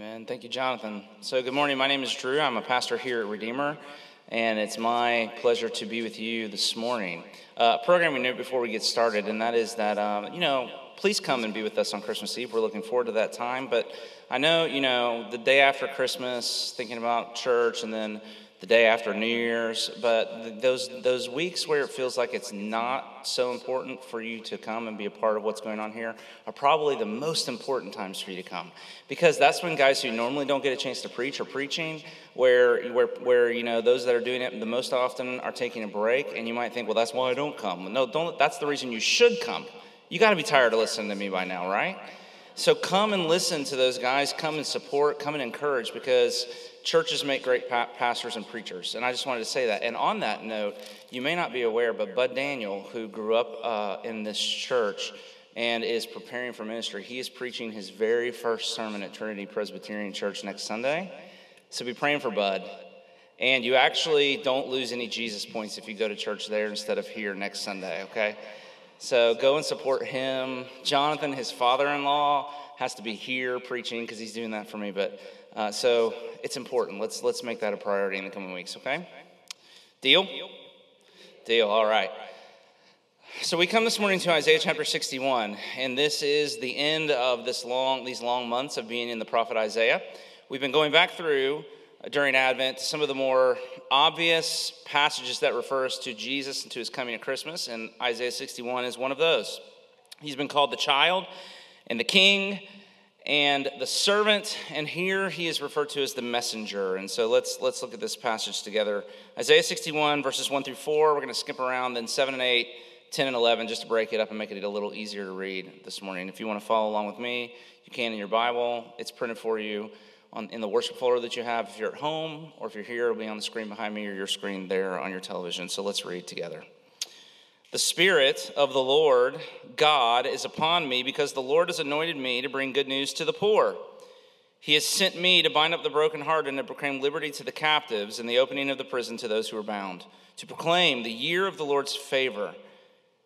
Amen. Thank you, Jonathan. So, good morning. My name is Drew. I'm a pastor here at Redeemer, and it's my pleasure to be with you this morning. Uh, programming note before we get started, and that is that, um, you know, please come and be with us on Christmas Eve. We're looking forward to that time. But I know, you know, the day after Christmas, thinking about church, and then the day after New Year's, but those those weeks where it feels like it's not so important for you to come and be a part of what's going on here are probably the most important times for you to come because that's when guys who normally don't get a chance to preach are preaching where where where you know those that are doing it the most often are taking a break and you might think well that's why I don't come. No, don't that's the reason you should come. You got to be tired of listening to me by now, right? So come and listen to those guys, come and support, come and encourage because churches make great pa- pastors and preachers. And I just wanted to say that. And on that note, you may not be aware, but Bud Daniel, who grew up uh, in this church and is preparing for ministry, he is preaching his very first sermon at Trinity Presbyterian Church next Sunday. So be praying for Bud. And you actually don't lose any Jesus points if you go to church there instead of here next Sunday, okay? So go and support him. Jonathan, his father in law, has to be here preaching because he's doing that for me. But uh, so it's important. Let's let's make that a priority in the coming weeks. Okay? Deal? Deal. All right. So we come this morning to Isaiah chapter 61, and this is the end of this long these long months of being in the prophet Isaiah. We've been going back through during Advent some of the more obvious passages that refers to Jesus and to his coming at Christmas, and Isaiah 61 is one of those. He's been called the child and the king and the servant and here he is referred to as the messenger. And so let's let's look at this passage together. Isaiah 61 verses 1 through 4 we're going to skip around then 7 and 8 10 and 11 just to break it up and make it a little easier to read this morning. If you want to follow along with me you can in your bible. It's printed for you on, in the worship folder that you have if you're at home or if you're here it'll be on the screen behind me or your screen there on your television so let's read together the Spirit of the Lord God is upon me because the Lord has anointed me to bring good news to the poor. He has sent me to bind up the brokenhearted and to proclaim liberty to the captives and the opening of the prison to those who are bound, to proclaim the year of the Lord's favor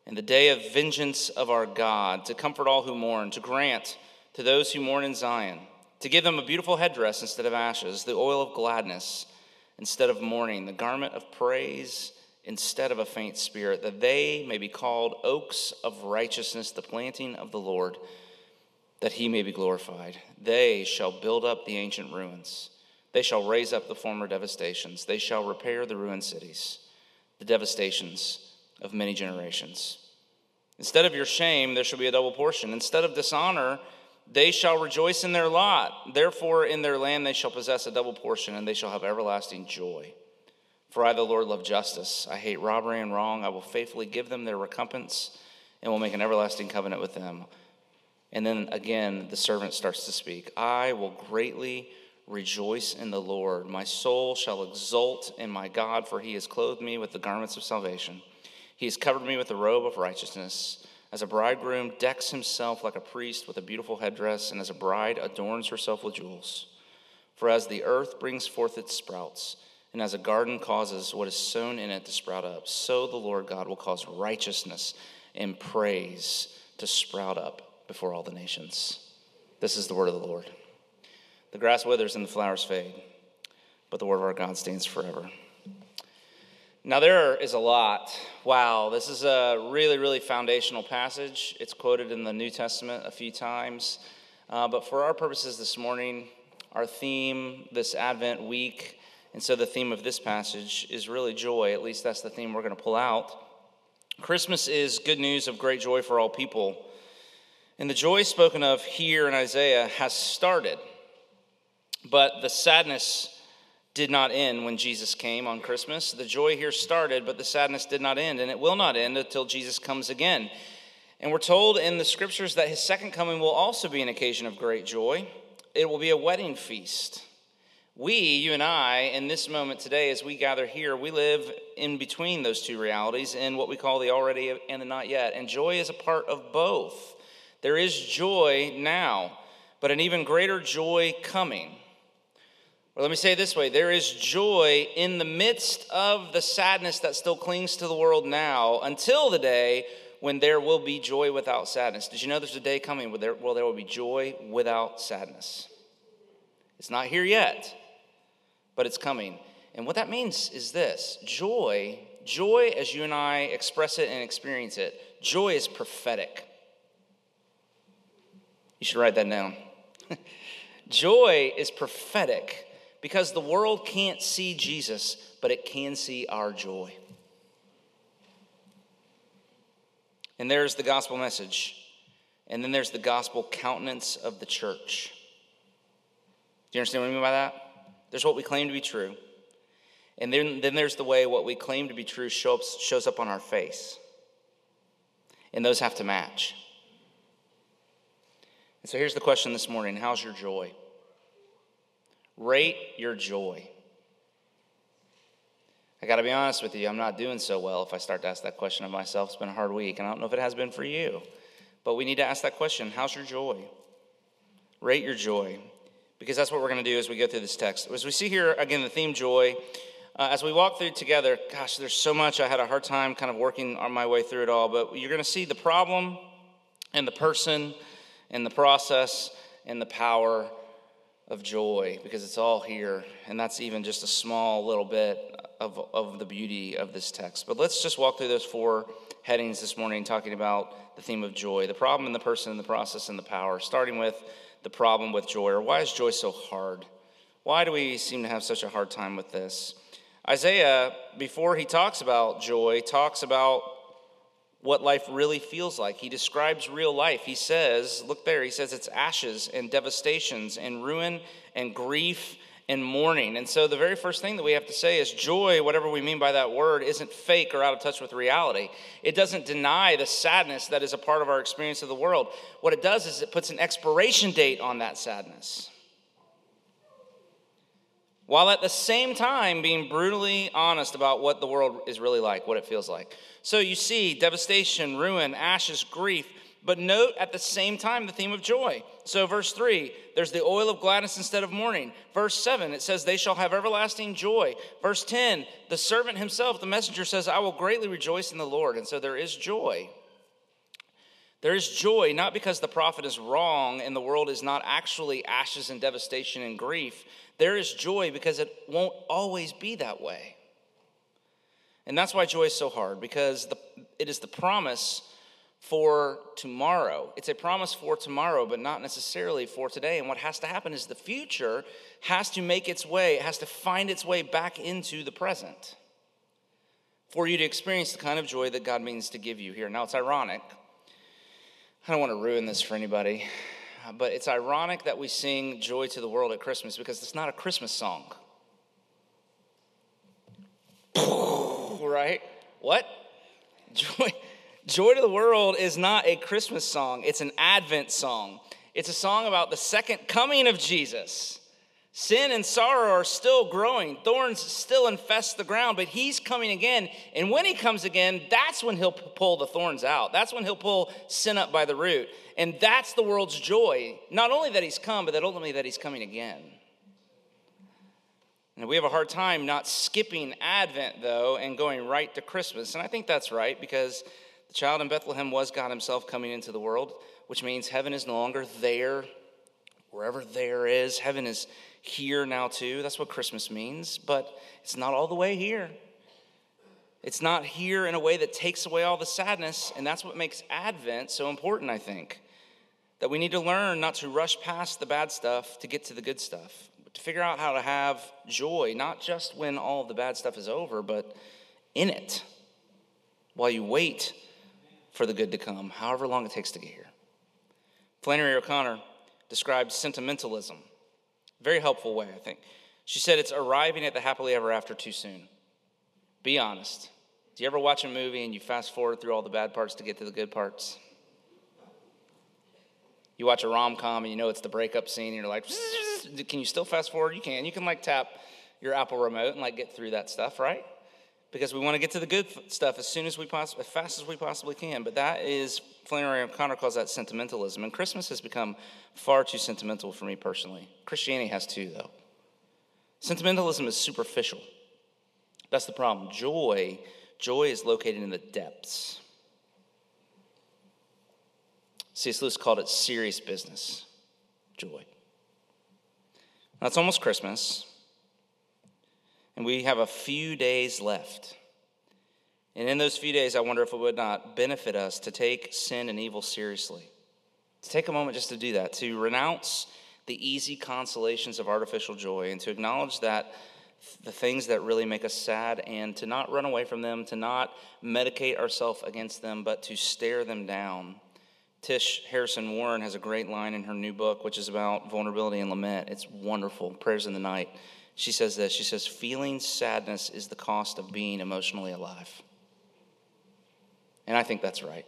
and the day of vengeance of our God, to comfort all who mourn, to grant to those who mourn in Zion, to give them a beautiful headdress instead of ashes, the oil of gladness instead of mourning, the garment of praise instead of a faint spirit, that they may be called oaks of righteousness, the planting of the Lord, that he may be glorified. They shall build up the ancient ruins. They shall raise up the former devastations. They shall repair the ruined cities, the devastations of many generations. Instead of your shame, there shall be a double portion. Instead of dishonor, they shall rejoice in their lot. Therefore, in their land they shall possess a double portion, and they shall have everlasting joy. For I, the Lord, love justice. I hate robbery and wrong. I will faithfully give them their recompense and will make an everlasting covenant with them. And then again, the servant starts to speak I will greatly rejoice in the Lord. My soul shall exult in my God, for he has clothed me with the garments of salvation. He has covered me with the robe of righteousness. As a bridegroom decks himself like a priest with a beautiful headdress, and as a bride adorns herself with jewels. For as the earth brings forth its sprouts, and as a garden causes what is sown in it to sprout up, so the Lord God will cause righteousness and praise to sprout up before all the nations. This is the word of the Lord. The grass withers and the flowers fade, but the word of our God stands forever. Now, there is a lot. Wow, this is a really, really foundational passage. It's quoted in the New Testament a few times. Uh, but for our purposes this morning, our theme this Advent week and so the theme of this passage is really joy. At least that's the theme we're going to pull out. Christmas is good news of great joy for all people. And the joy spoken of here in Isaiah has started. But the sadness did not end when Jesus came on Christmas. The joy here started, but the sadness did not end, and it will not end until Jesus comes again. And we're told in the scriptures that his second coming will also be an occasion of great joy. It will be a wedding feast. We, you and I, in this moment today, as we gather here, we live in between those two realities in what we call the already and the not yet. And joy is a part of both. There is joy now, but an even greater joy coming. Or let me say it this way there is joy in the midst of the sadness that still clings to the world now until the day when there will be joy without sadness. Did you know there's a day coming where there, there will be joy without sadness? It's not here yet, but it's coming. And what that means is this joy, joy as you and I express it and experience it, joy is prophetic. You should write that down. joy is prophetic because the world can't see Jesus, but it can see our joy. And there's the gospel message. And then there's the gospel countenance of the church. Do you understand what I mean by that? There's what we claim to be true. And then, then there's the way what we claim to be true shows, shows up on our face. And those have to match. And so here's the question this morning How's your joy? Rate your joy. I got to be honest with you, I'm not doing so well if I start to ask that question of myself. It's been a hard week, and I don't know if it has been for you. But we need to ask that question How's your joy? Rate your joy. Because that's what we're going to do as we go through this text. As we see here, again, the theme joy. Uh, as we walk through together, gosh, there's so much. I had a hard time kind of working on my way through it all, but you're going to see the problem and the person and the process and the power of joy because it's all here. And that's even just a small little bit of, of the beauty of this text. But let's just walk through those four headings this morning, talking about the theme of joy the problem and the person and the process and the power, starting with the problem with joy, or why is joy so hard? Why do we seem to have such a hard time with this? Isaiah, before he talks about joy, talks about what life really feels like. He describes real life. He says, look there, he says it's ashes and devastations and ruin and grief and mourning. And so the very first thing that we have to say is joy, whatever we mean by that word, isn't fake or out of touch with reality. It doesn't deny the sadness that is a part of our experience of the world. What it does is it puts an expiration date on that sadness. While at the same time being brutally honest about what the world is really like, what it feels like. So you see devastation, ruin, ashes, grief, but note at the same time the theme of joy. So, verse 3, there's the oil of gladness instead of mourning. Verse 7, it says, They shall have everlasting joy. Verse 10, the servant himself, the messenger says, I will greatly rejoice in the Lord. And so there is joy. There is joy, not because the prophet is wrong and the world is not actually ashes and devastation and grief. There is joy because it won't always be that way. And that's why joy is so hard, because the, it is the promise for tomorrow. It's a promise for tomorrow, but not necessarily for today. And what has to happen is the future has to make its way, it has to find its way back into the present for you to experience the kind of joy that God means to give you here. Now, it's ironic. I don't want to ruin this for anybody, uh, but it's ironic that we sing Joy to the World at Christmas because it's not a Christmas song. right? What? Joy Joy to the World is not a Christmas song, it's an Advent song. It's a song about the second coming of Jesus. Sin and sorrow are still growing. Thorns still infest the ground, but he's coming again. And when he comes again, that's when he'll pull the thorns out. That's when he'll pull sin up by the root. And that's the world's joy. Not only that he's come, but that ultimately that he's coming again. And we have a hard time not skipping Advent, though, and going right to Christmas. And I think that's right because the child in Bethlehem was God Himself coming into the world, which means heaven is no longer there. Wherever there is, heaven is here now too. That's what Christmas means, but it's not all the way here. It's not here in a way that takes away all the sadness, and that's what makes Advent so important, I think. That we need to learn not to rush past the bad stuff to get to the good stuff, but to figure out how to have joy, not just when all the bad stuff is over, but in it while you wait for the good to come, however long it takes to get here. Flannery O'Connor described sentimentalism. Very helpful way, I think. She said it's arriving at the happily ever after too soon. Be honest. Do you ever watch a movie and you fast forward through all the bad parts to get to the good parts? You watch a rom com and you know it's the breakup scene and you're like, can you still fast forward? You can. You can like tap your Apple remote and like get through that stuff, right? Because we want to get to the good stuff as soon as we possibly, as fast as we possibly can. But that is, Flannery O'Connor calls that sentimentalism. And Christmas has become far too sentimental for me personally. Christianity has too, though. Sentimentalism is superficial. That's the problem. Joy, joy is located in the depths. C.S. Lewis called it serious business, joy. Now, it's almost Christmas, and we have a few days left. And in those few days, I wonder if it would not benefit us to take sin and evil seriously. To take a moment just to do that, to renounce the easy consolations of artificial joy, and to acknowledge that the things that really make us sad, and to not run away from them, to not medicate ourselves against them, but to stare them down. Tish Harrison Warren has a great line in her new book, which is about vulnerability and lament. It's wonderful. Prayers in the Night. She says this She says, Feeling sadness is the cost of being emotionally alive. And I think that's right.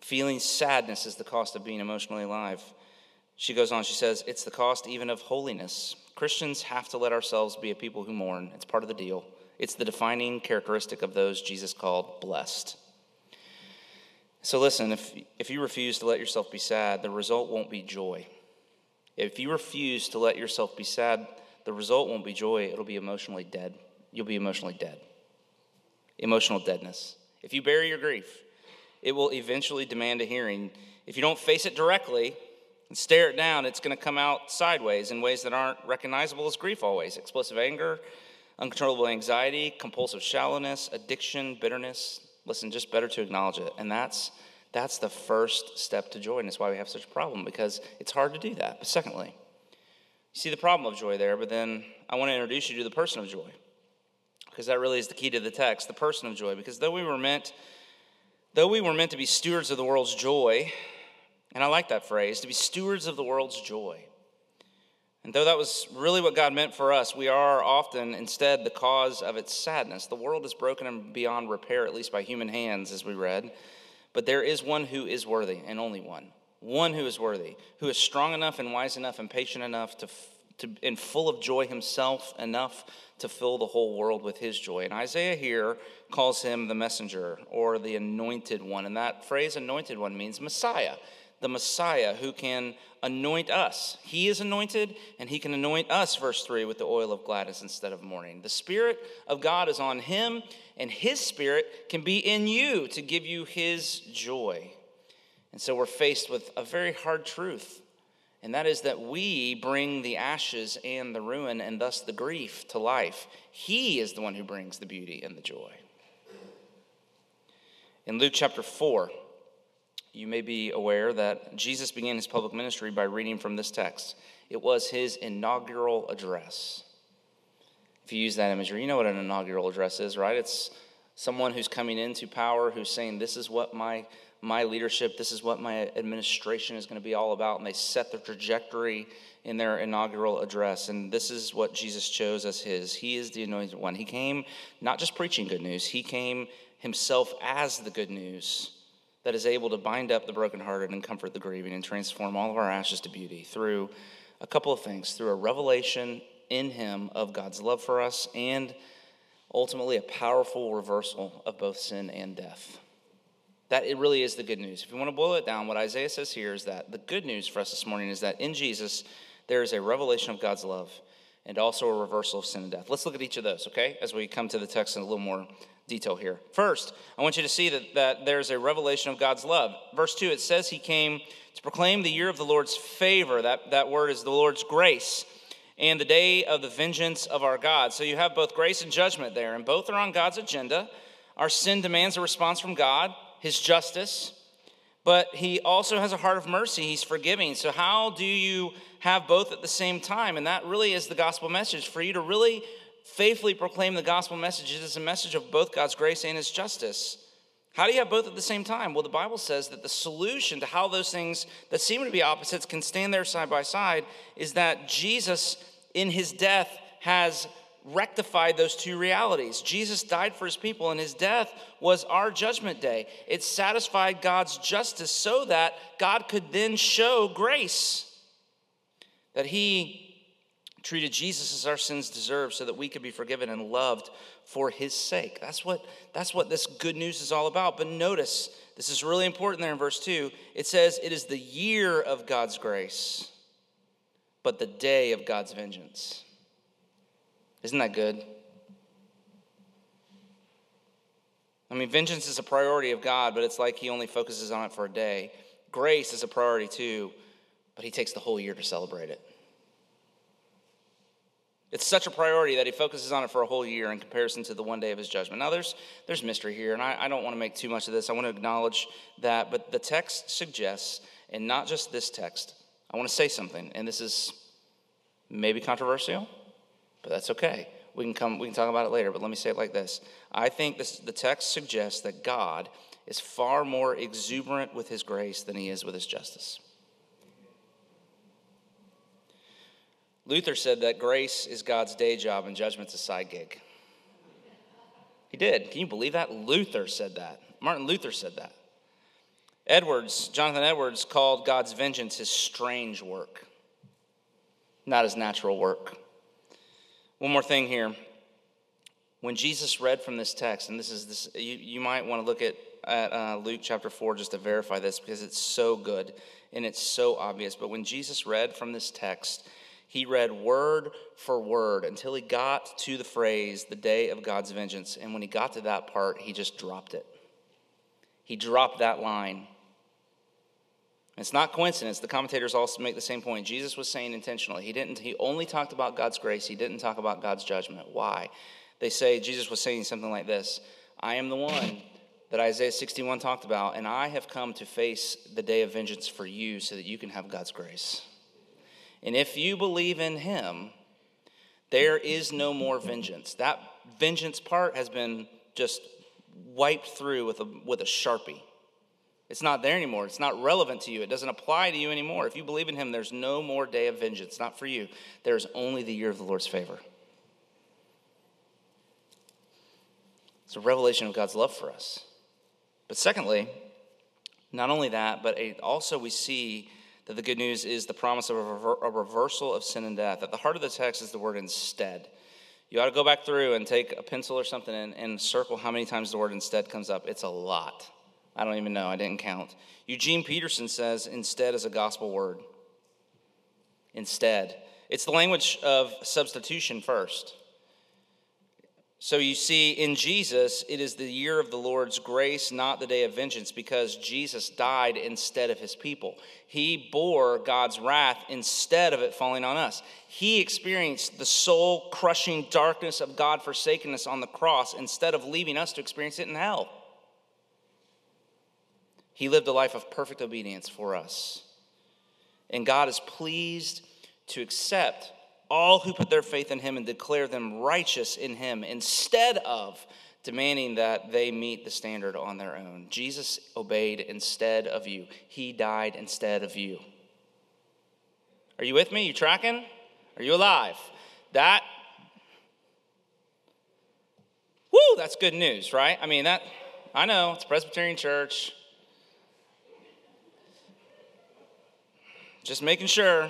Feeling sadness is the cost of being emotionally alive. She goes on, she says, It's the cost even of holiness. Christians have to let ourselves be a people who mourn. It's part of the deal. It's the defining characteristic of those Jesus called blessed. So listen, if, if you refuse to let yourself be sad, the result won't be joy. If you refuse to let yourself be sad, the result won't be joy, it'll be emotionally dead. You'll be emotionally dead. Emotional deadness. If you bury your grief, it will eventually demand a hearing. If you don't face it directly and stare it down, it's going to come out sideways in ways that aren't recognizable as grief always explosive anger, uncontrollable anxiety, compulsive shallowness, addiction, bitterness. Listen, just better to acknowledge it. And that's, that's the first step to joy. And it's why we have such a problem because it's hard to do that. But secondly, you see the problem of joy there, but then I want to introduce you to the person of joy because that really is the key to the text, the person of joy. Because though we were meant, though we were meant to be stewards of the world's joy, and I like that phrase, to be stewards of the world's joy. And though that was really what God meant for us, we are often instead the cause of its sadness. The world is broken and beyond repair, at least by human hands, as we read. But there is one who is worthy, and only one. One who is worthy, who is strong enough and wise enough and patient enough to, to and full of joy himself enough to fill the whole world with his joy. And Isaiah here calls him the messenger or the anointed one. And that phrase, anointed one, means Messiah, the Messiah who can anoint us. He is anointed, and he can anoint us, verse 3, with the oil of gladness instead of mourning. The Spirit of God is on him, and his Spirit can be in you to give you his joy. And so we're faced with a very hard truth and that is that we bring the ashes and the ruin and thus the grief to life. He is the one who brings the beauty and the joy. In Luke chapter 4, you may be aware that Jesus began his public ministry by reading from this text. It was his inaugural address. If you use that imagery, you know what an inaugural address is, right? It's someone who's coming into power who's saying, This is what my my leadership, this is what my administration is going to be all about. And they set the trajectory in their inaugural address. And this is what Jesus chose as his. He is the anointed one. He came not just preaching good news, he came himself as the good news that is able to bind up the brokenhearted and comfort the grieving and transform all of our ashes to beauty through a couple of things through a revelation in him of God's love for us and ultimately a powerful reversal of both sin and death. That it really is the good news. If you want to boil it down, what Isaiah says here is that the good news for us this morning is that in Jesus, there is a revelation of God's love and also a reversal of sin and death. Let's look at each of those, okay, as we come to the text in a little more detail here. First, I want you to see that, that there's a revelation of God's love. Verse 2, it says he came to proclaim the year of the Lord's favor. That, that word is the Lord's grace. And the day of the vengeance of our God. So you have both grace and judgment there, and both are on God's agenda. Our sin demands a response from God his justice, but he also has a heart of mercy. He's forgiving. So, how do you have both at the same time? And that really is the gospel message. For you to really faithfully proclaim the gospel message, it is a message of both God's grace and his justice. How do you have both at the same time? Well, the Bible says that the solution to how those things that seem to be opposites can stand there side by side is that Jesus, in his death, has rectified those two realities. Jesus died for his people, and his death was our judgment day. It satisfied God's justice so that God could then show grace. That he treated Jesus as our sins deserve so that we could be forgiven and loved for his sake. That's what, that's what this good news is all about. But notice, this is really important there in verse 2. It says, It is the year of God's grace, but the day of God's vengeance. Isn't that good? I mean, vengeance is a priority of God, but it's like He only focuses on it for a day. Grace is a priority too, but He takes the whole year to celebrate it. It's such a priority that he focuses on it for a whole year in comparison to the one day of his judgment. Now, there's, there's mystery here, and I, I don't want to make too much of this. I want to acknowledge that, but the text suggests, and not just this text, I want to say something, and this is maybe controversial, but that's okay. We can come, we can talk about it later, but let me say it like this. I think this, the text suggests that God is far more exuberant with his grace than he is with his justice. Luther said that grace is God's day job and judgment's a side gig. He did. Can you believe that? Luther said that. Martin Luther said that. Edwards, Jonathan Edwards, called God's vengeance his strange work, not his natural work. One more thing here. When Jesus read from this text, and this is this, you, you might want to look at, at uh, Luke chapter 4 just to verify this because it's so good and it's so obvious. But when Jesus read from this text, he read word for word until he got to the phrase, the day of God's vengeance. And when he got to that part, he just dropped it. He dropped that line. It's not coincidence. The commentators also make the same point. Jesus was saying intentionally. He didn't he only talked about God's grace. He didn't talk about God's judgment. Why? They say Jesus was saying something like this. I am the one that Isaiah 61 talked about, and I have come to face the day of vengeance for you so that you can have God's grace. And if you believe in him, there is no more vengeance. That vengeance part has been just wiped through with a, with a sharpie. It's not there anymore. It's not relevant to you. It doesn't apply to you anymore. If you believe in him, there's no more day of vengeance. Not for you. There's only the year of the Lord's favor. It's a revelation of God's love for us. But secondly, not only that, but also we see that the good news is the promise of a, reversal of sin and death. At the heart of the text is the word instead. You ought to go back through and take a pencil or something and, and circle how many times the word instead comes up. It's a lot. I don't even know. I didn't count. Eugene Peterson says instead is a gospel word. Instead. It's the language of substitution first. So you see, in Jesus, it is the year of the Lord's grace, not the day of vengeance, because Jesus died instead of his people. He bore God's wrath instead of it falling on us. He experienced the soul crushing darkness of God forsakenness on the cross instead of leaving us to experience it in hell. He lived a life of perfect obedience for us. And God is pleased to accept all who put their faith in him and declare them righteous in him instead of demanding that they meet the standard on their own. Jesus obeyed instead of you, he died instead of you. Are you with me? You tracking? Are you alive? That Woo, that's good news, right? I mean, that I know, it's Presbyterian church. Just making sure.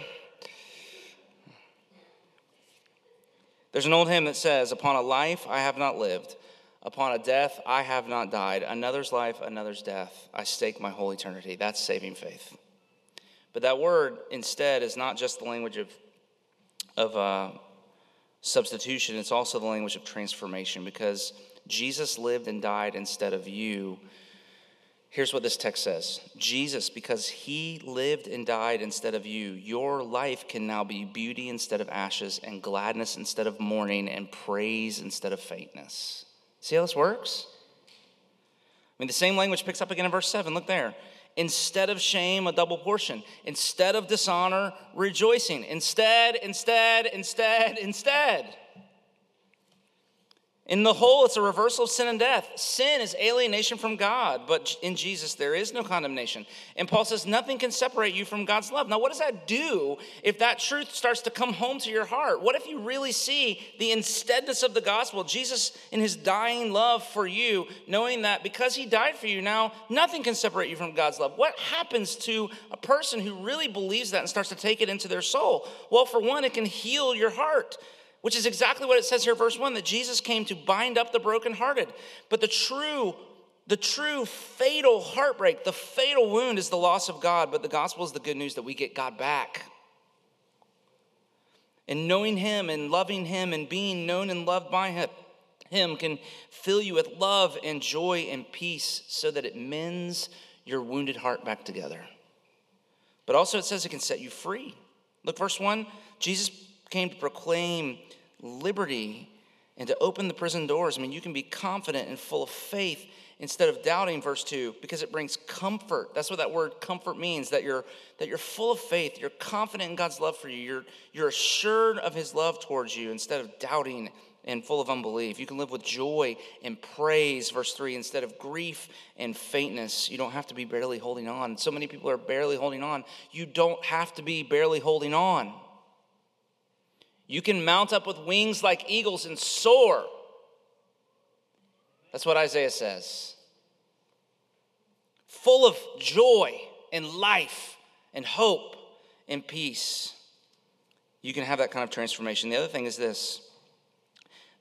There's an old hymn that says, Upon a life I have not lived, upon a death I have not died. Another's life, another's death. I stake my whole eternity. That's saving faith. But that word instead is not just the language of, of uh, substitution, it's also the language of transformation because Jesus lived and died instead of you Here's what this text says Jesus, because he lived and died instead of you, your life can now be beauty instead of ashes, and gladness instead of mourning, and praise instead of faintness. See how this works? I mean, the same language picks up again in verse 7. Look there. Instead of shame, a double portion. Instead of dishonor, rejoicing. Instead, instead, instead, instead. In the whole, it's a reversal of sin and death. Sin is alienation from God, but in Jesus, there is no condemnation. And Paul says, nothing can separate you from God's love. Now, what does that do if that truth starts to come home to your heart? What if you really see the insteadness of the gospel? Jesus, in his dying love for you, knowing that because he died for you now, nothing can separate you from God's love. What happens to a person who really believes that and starts to take it into their soul? Well, for one, it can heal your heart which is exactly what it says here, verse 1 that Jesus came to bind up the brokenhearted. But the true, the true fatal heartbreak, the fatal wound is the loss of God, but the gospel is the good news that we get God back. And knowing Him and loving Him and being known and loved by Him, him can fill you with love and joy and peace so that it mends your wounded heart back together. But also, it says it can set you free. Look, verse 1 Jesus came to proclaim liberty and to open the prison doors. I mean, you can be confident and full of faith instead of doubting verse 2 because it brings comfort. That's what that word comfort means that you're that you're full of faith you're confident in god's love for you you're you're assured of his love towards you instead of doubting and full of unbelief. You can live with joy and praise verse 3 instead of grief and faintness. You don't have to be barely holding on. So many people are barely holding on. You don't have to be barely holding on you can mount up with wings like eagles and soar that's what Isaiah says. Full of joy and life and hope and peace. You can have that kind of transformation. The other thing is this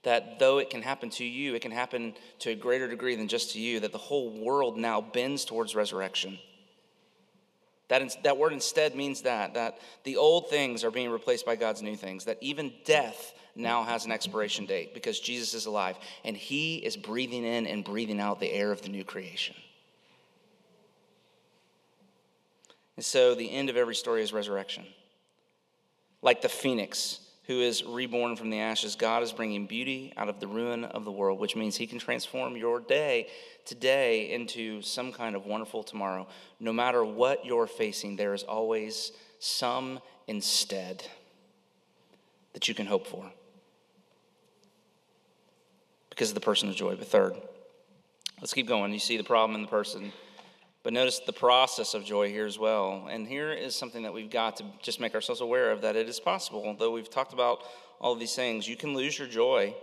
that though it can happen to you, it can happen to a greater degree than just to you, that the whole world now bends towards resurrection. That, that word instead means that, that the old things are being replaced by God's new things, that even death now has an expiration date because Jesus is alive and he is breathing in and breathing out the air of the new creation. And so the end of every story is resurrection. Like the phoenix who is reborn from the ashes, God is bringing beauty out of the ruin of the world, which means he can transform your day today into some kind of wonderful tomorrow. No matter what you're facing, there is always some instead that you can hope for because of the person of joy. But third, let's keep going. You see the problem in the person, but notice the process of joy here as well. And here is something that we've got to just make ourselves aware of that it is possible. though we've talked about all of these things, you can lose your joy.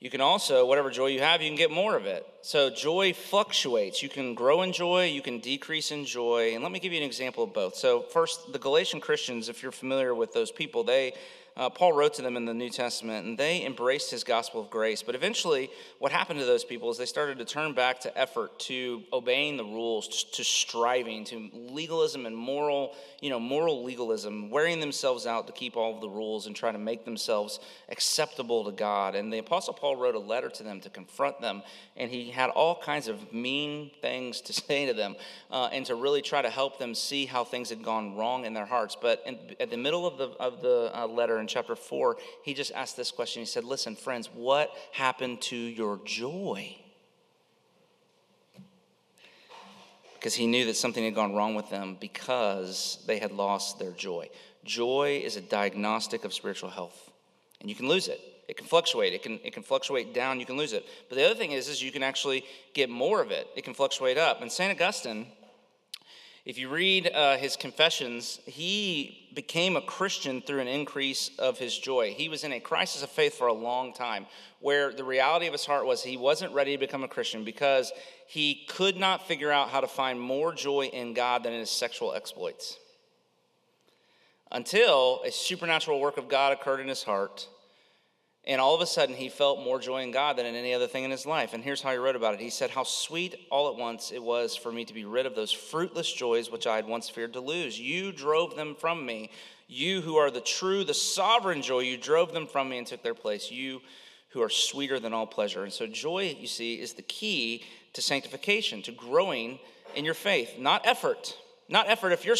You can also, whatever joy you have, you can get more of it. So joy fluctuates. You can grow in joy, you can decrease in joy. And let me give you an example of both. So, first, the Galatian Christians, if you're familiar with those people, they uh, Paul wrote to them in the New Testament, and they embraced his gospel of grace. But eventually, what happened to those people is they started to turn back to effort, to obeying the rules, to striving, to legalism and moral, you know, moral legalism, wearing themselves out to keep all of the rules and try to make themselves acceptable to God. And the Apostle Paul wrote a letter to them to confront them, and he had all kinds of mean things to say to them, uh, and to really try to help them see how things had gone wrong in their hearts. But in, at the middle of the of the uh, letter in chapter 4, he just asked this question. He said, Listen, friends, what happened to your joy? Because he knew that something had gone wrong with them because they had lost their joy. Joy is a diagnostic of spiritual health, and you can lose it. It can fluctuate. It can, it can fluctuate down. You can lose it. But the other thing is, is you can actually get more of it. It can fluctuate up. And St. Augustine, if you read uh, his confessions, he became a Christian through an increase of his joy. He was in a crisis of faith for a long time, where the reality of his heart was he wasn't ready to become a Christian because he could not figure out how to find more joy in God than in his sexual exploits. Until a supernatural work of God occurred in his heart and all of a sudden, he felt more joy in God than in any other thing in his life. And here's how he wrote about it. He said, How sweet all at once it was for me to be rid of those fruitless joys which I had once feared to lose. You drove them from me. You who are the true, the sovereign joy, you drove them from me and took their place. You who are sweeter than all pleasure. And so, joy, you see, is the key to sanctification, to growing in your faith, not effort. Not effort. If you're